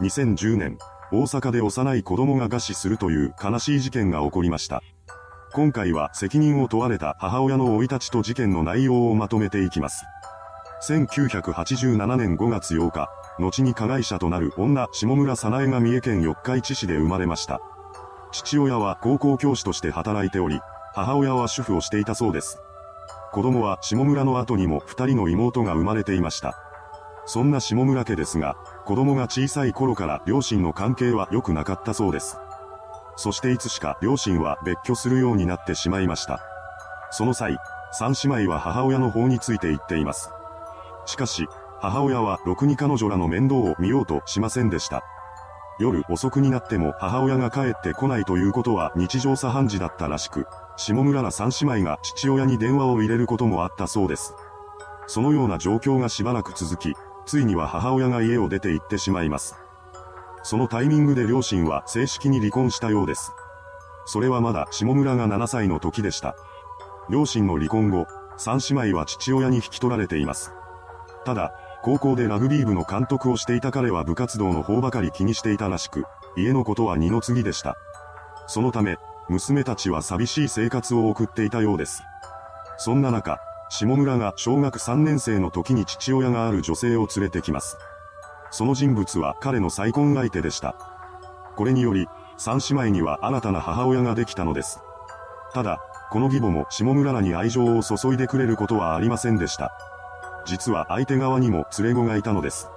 2010年、大阪で幼い子供が餓死するという悲しい事件が起こりました。今回は責任を問われた母親の生い立ちと事件の内容をまとめていきます。1987年5月8日、後に加害者となる女、下村早苗が三重県四日市市で生まれました。父親は高校教師として働いており、母親は主婦をしていたそうです。子供は下村の後にも二人の妹が生まれていました。そんな下村家ですが、子供が小さい頃から両親の関係は良くなかったそうです。そしていつしか両親は別居するようになってしまいました。その際、三姉妹は母親の方について言っています。しかし、母親はろくに彼女らの面倒を見ようとしませんでした。夜遅くになっても母親が帰ってこないということは日常茶飯事だったらしく、下村ら三姉妹が父親に電話を入れることもあったそうです。そのような状況がしばらく続き、ついには母親が家を出て行ってしまいます。そのタイミングで両親は正式に離婚したようです。それはまだ下村が7歳の時でした。両親の離婚後、三姉妹は父親に引き取られています。ただ、高校でラグビー部の監督をしていた彼は部活動の方ばかり気にしていたらしく、家のことは二の次でした。そのため、娘たちは寂しい生活を送っていたようです。そんな中、下村が小学3年生の時に父親がある女性を連れてきます。その人物は彼の再婚相手でした。これにより、三姉妹には新たな母親ができたのです。ただ、この義母も下村らに愛情を注いでくれることはありませんでした。実は相手側にも連れ子がいたのです。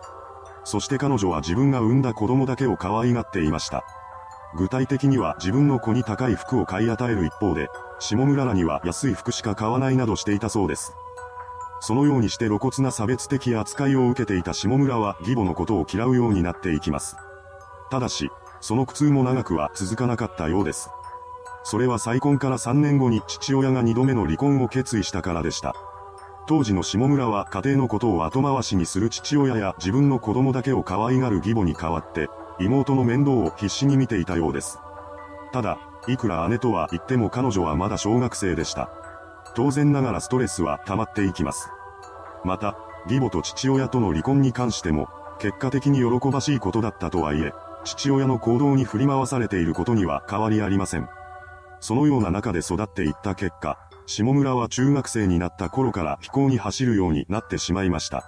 そして彼女は自分が産んだ子供だけを可愛がっていました。具体的には自分の子に高い服を買い与える一方で、下村らには安い服しか買わないなどしていたそうです。そのようにして露骨な差別的扱いを受けていた下村は義母のことを嫌うようになっていきます。ただし、その苦痛も長くは続かなかったようです。それは再婚から3年後に父親が2度目の離婚を決意したからでした。当時の下村は家庭のことを後回しにする父親や自分の子供だけを可愛がる義母に代わって、妹の面倒を必死に見ていたようです。ただ、いくら姉とは言っても彼女はまだ小学生でした。当然ながらストレスは溜まっていきます。また、義母と父親との離婚に関しても、結果的に喜ばしいことだったとはいえ、父親の行動に振り回されていることには変わりありません。そのような中で育っていった結果、下村は中学生になった頃から飛行に走るようになってしまいました。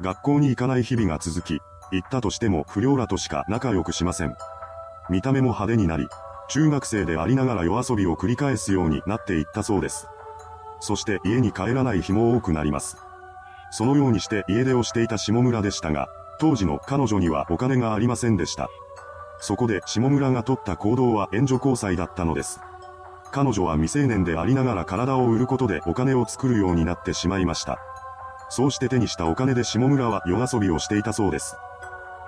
学校に行かない日々が続き、行ったとしても不良らとしか仲良くしません。見た目も派手になり、中学生でありながら夜遊びを繰り返すようになっていったそうです。そして家に帰らない日も多くなります。そのようにして家出をしていた下村でしたが、当時の彼女にはお金がありませんでした。そこで下村が取った行動は援助交際だったのです。彼女は未成年でありながら体を売ることでお金を作るようになってしまいました。そうして手にしたお金で下村は夜遊びをしていたそうです。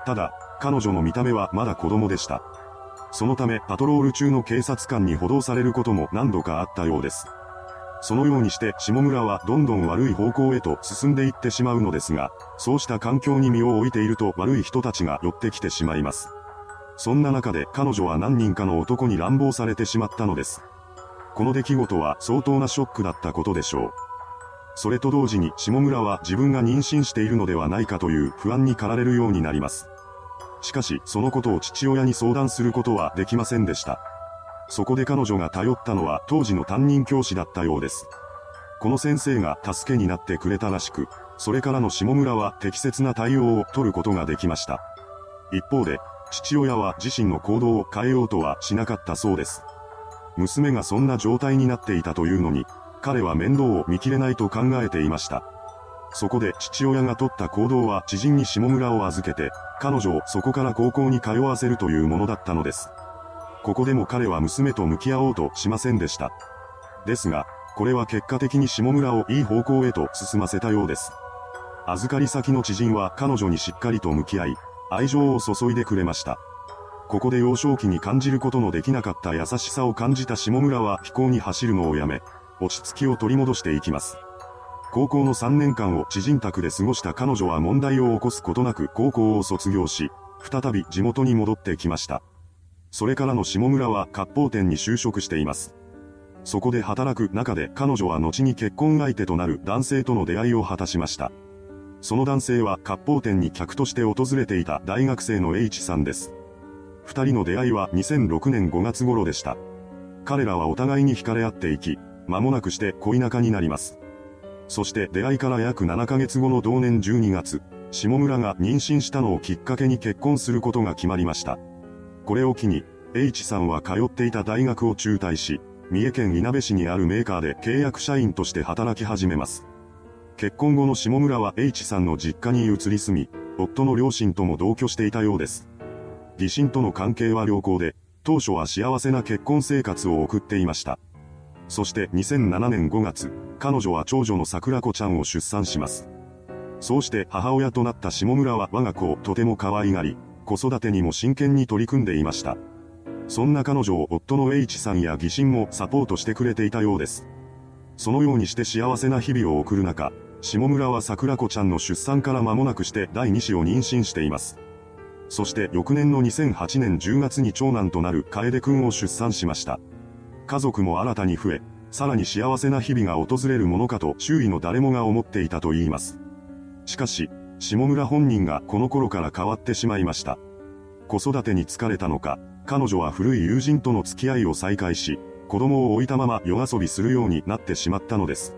ただ、彼女の見た目はまだ子供でした。そのためパトロール中の警察官に補導されることも何度かあったようです。そのようにして下村はどんどん悪い方向へと進んでいってしまうのですが、そうした環境に身を置いていると悪い人たちが寄ってきてしまいます。そんな中で彼女は何人かの男に乱暴されてしまったのです。この出来事は相当なショックだったことでしょう。それと同時に下村は自分が妊娠しているのではないかという不安に駆られるようになります。しかし、そのことを父親に相談することはできませんでした。そこで彼女が頼ったのは当時の担任教師だったようです。この先生が助けになってくれたらしく、それからの下村は適切な対応を取ることができました。一方で、父親は自身の行動を変えようとはしなかったそうです。娘がそんな状態になっていたというのに、彼は面倒を見切れないと考えていました。そこで父親が取った行動は知人に下村を預けて、彼女をそこから高校に通わせるというものだったのです。ここでも彼は娘と向き合おうとしませんでした。ですが、これは結果的に下村をいい方向へと進ませたようです。預かり先の知人は彼女にしっかりと向き合い、愛情を注いでくれました。ここで幼少期に感じることのできなかった優しさを感じた下村は飛行に走るのをやめ、落ち着きを取り戻していきます。高校の3年間を知人宅で過ごした彼女は問題を起こすことなく高校を卒業し、再び地元に戻ってきました。それからの下村は割烹店に就職しています。そこで働く中で彼女は後に結婚相手となる男性との出会いを果たしました。その男性は割烹店に客として訪れていた大学生の H さんです。二人の出会いは2006年5月頃でした。彼らはお互いに惹かれ合っていき、間もなくして恋仲になります。そして出会いから約7ヶ月後の同年12月、下村が妊娠したのをきっかけに結婚することが決まりました。これを機に、H さんは通っていた大学を中退し、三重県いなべ市にあるメーカーで契約社員として働き始めます。結婚後の下村は H さんの実家に移り住み、夫の両親とも同居していたようです。疑心との関係は良好で、当初は幸せな結婚生活を送っていました。そして2007年5月、彼女は長女の桜子ちゃんを出産します。そうして母親となった下村は我が子をとても可愛がり、子育てにも真剣に取り組んでいました。そんな彼女を夫の H さんや疑心もサポートしてくれていたようです。そのようにして幸せな日々を送る中、下村は桜子ちゃんの出産から間もなくして第2子を妊娠しています。そして翌年の2008年10月に長男となる楓くんを出産しました。家族も新たに増え、さらに幸せな日々が訪れるものかと周囲の誰もが思っていたと言います。しかし、下村本人がこの頃から変わってしまいました。子育てに疲れたのか、彼女は古い友人との付き合いを再開し、子供を置いたまま夜遊びするようになってしまったのです。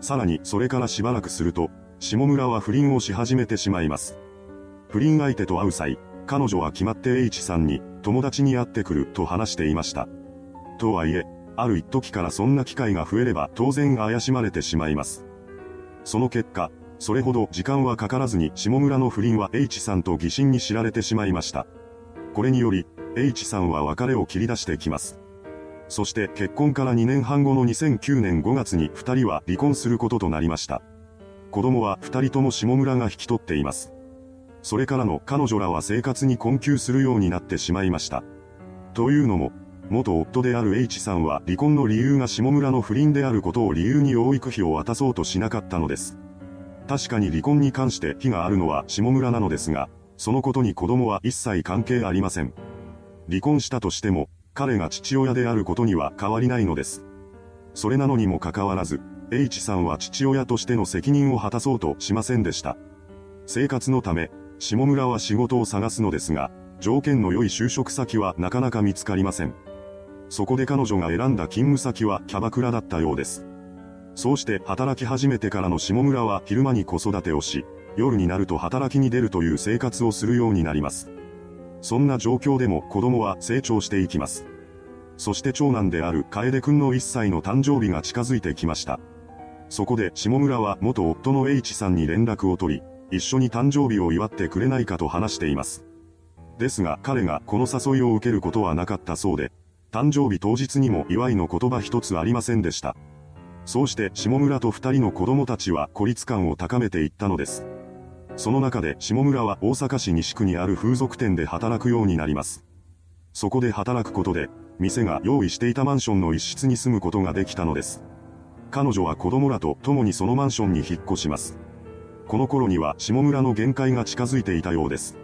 さらにそれからしばらくすると、下村は不倫をし始めてしまいます。不倫相手と会う際、彼女は決まって H さんに、友達に会ってくると話していました。とはいえ、ある一時からそんな機会が増えれば当然怪しまれてしまいます。その結果、それほど時間はかからずに下村の不倫は H さんと疑心に知られてしまいました。これにより、H さんは別れを切り出してきます。そして結婚から2年半後の2009年5月に2人は離婚することとなりました。子供は2人とも下村が引き取っています。それからの彼女らは生活に困窮するようになってしまいました。というのも、元夫である H さんは離婚の理由が下村の不倫であることを理由に養育費を渡そうとしなかったのです。確かに離婚に関して非があるのは下村なのですが、そのことに子供は一切関係ありません。離婚したとしても、彼が父親であることには変わりないのです。それなのにもかかわらず、H さんは父親としての責任を果たそうとしませんでした。生活のため、下村は仕事を探すのですが、条件の良い就職先はなかなか見つかりません。そこで彼女が選んだ勤務先はキャバクラだったようです。そうして働き始めてからの下村は昼間に子育てをし、夜になると働きに出るという生活をするようになります。そんな状況でも子供は成長していきます。そして長男である楓くんの1歳の誕生日が近づいてきました。そこで下村は元夫の H さんに連絡を取り、一緒に誕生日を祝ってくれないかと話しています。ですが彼がこの誘いを受けることはなかったそうで、誕生日当日にも祝いの言葉一つありませんでした。そうして下村と二人の子供たちは孤立感を高めていったのです。その中で下村は大阪市西区にある風俗店で働くようになります。そこで働くことで、店が用意していたマンションの一室に住むことができたのです。彼女は子供らと共にそのマンションに引っ越します。この頃には下村の限界が近づいていたようです。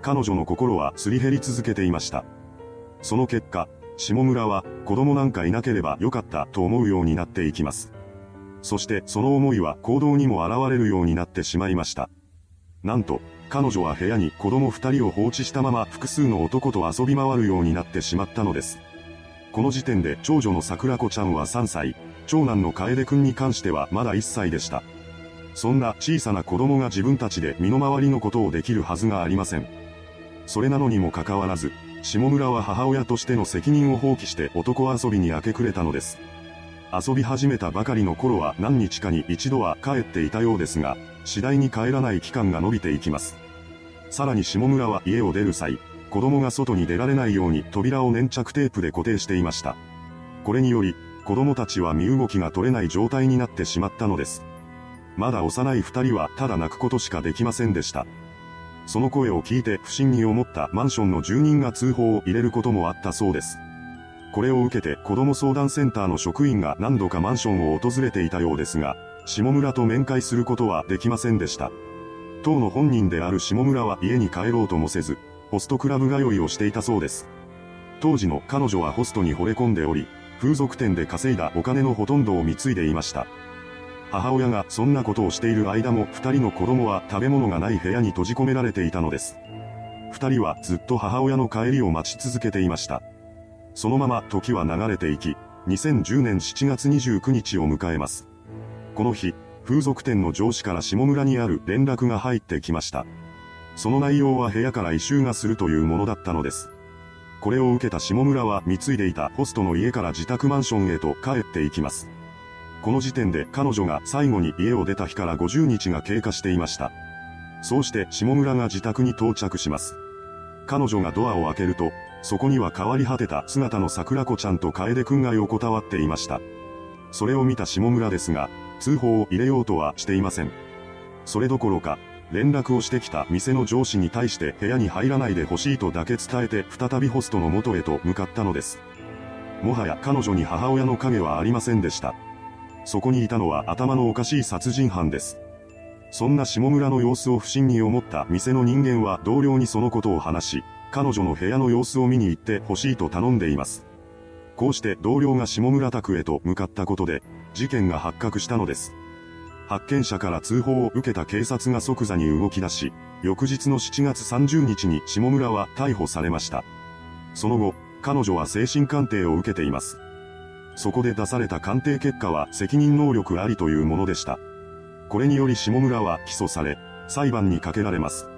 彼女の心はすり減り続けていました。その結果、下村は子供なんかいなければよかったと思うようになっていきます。そしてその思いは行動にも現れるようになってしまいました。なんと、彼女は部屋に子供二人を放置したまま複数の男と遊び回るようになってしまったのです。この時点で長女の桜子ちゃんは3歳、長男の楓くんに関してはまだ1歳でした。そんな小さな子供が自分たちで身の回りのことをできるはずがありません。それなのにもかかわらず、下村は母親としての責任を放棄して男遊びに明け暮れたのです。遊び始めたばかりの頃は何日かに一度は帰っていたようですが、次第に帰らない期間が伸びていきます。さらに下村は家を出る際、子供が外に出られないように扉を粘着テープで固定していました。これにより、子供たちは身動きが取れない状態になってしまったのです。まだ幼い二人はただ泣くことしかできませんでした。その声を聞いて不審に思ったマンションの住人が通報を入れることもあったそうです。これを受けて子供相談センターの職員が何度かマンションを訪れていたようですが、下村と面会することはできませんでした。当の本人である下村は家に帰ろうともせず、ホストクラブ通いをしていたそうです。当時の彼女はホストに惚れ込んでおり、風俗店で稼いだお金のほとんどを貢いでいました。母親がそんなことをしている間も二人の子供は食べ物がない部屋に閉じ込められていたのです。二人はずっと母親の帰りを待ち続けていました。そのまま時は流れていき、2010年7月29日を迎えます。この日、風俗店の上司から下村にある連絡が入ってきました。その内容は部屋から異臭がするというものだったのです。これを受けた下村は貢いでいたホストの家から自宅マンションへと帰っていきます。この時点で彼女が最後に家を出た日から50日が経過していました。そうして下村が自宅に到着します。彼女がドアを開けると、そこには変わり果てた姿の桜子ちゃんと楓くんが横たわっていました。それを見た下村ですが、通報を入れようとはしていません。それどころか、連絡をしてきた店の上司に対して部屋に入らないでほしいとだけ伝えて再びホストの元へと向かったのです。もはや彼女に母親の影はありませんでした。そこにいたのは頭のおかしい殺人犯です。そんな下村の様子を不審に思った店の人間は同僚にそのことを話し、彼女の部屋の様子を見に行ってほしいと頼んでいます。こうして同僚が下村宅へと向かったことで、事件が発覚したのです。発見者から通報を受けた警察が即座に動き出し、翌日の7月30日に下村は逮捕されました。その後、彼女は精神鑑定を受けています。そこで出された鑑定結果は責任能力ありというものでした。これにより下村は起訴され、裁判にかけられます。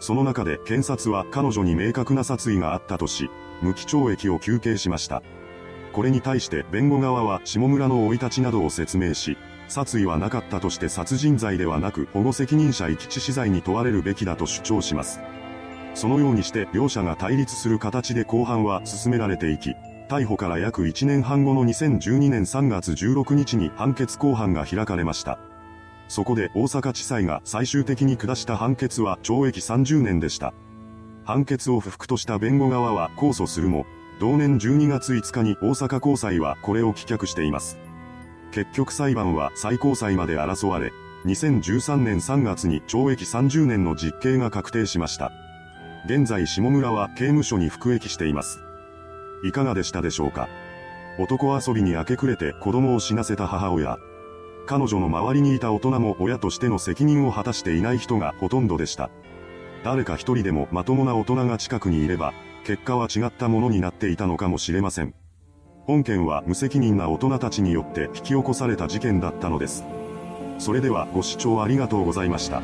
その中で検察は彼女に明確な殺意があったとし、無期懲役を求刑しました。これに対して弁護側は下村の生い立ちなどを説明し、殺意はなかったとして殺人罪ではなく保護責任者遺棄致死罪に問われるべきだと主張します。そのようにして両者が対立する形で後半は進められていき、逮捕から約1年半後の2012年3月16日に判決公判が開かれました。そこで大阪地裁が最終的に下した判決は懲役30年でした。判決を不服とした弁護側は控訴するも、同年12月5日に大阪高裁はこれを棄却しています。結局裁判は最高裁まで争われ、2013年3月に懲役30年の実刑が確定しました。現在下村は刑務所に服役しています。いかがでしたでしょうか？男遊びに明け暮れて子供を死なせた母親。彼女の周りにいた大人も親としての責任を果たしていない人がほとんどでした。誰か一人でもまともな大人が近くにいれば、結果は違ったものになっていたのかもしれません。本件は無責任な大人たちによって引き起こされた事件だったのです。それではご視聴ありがとうございました。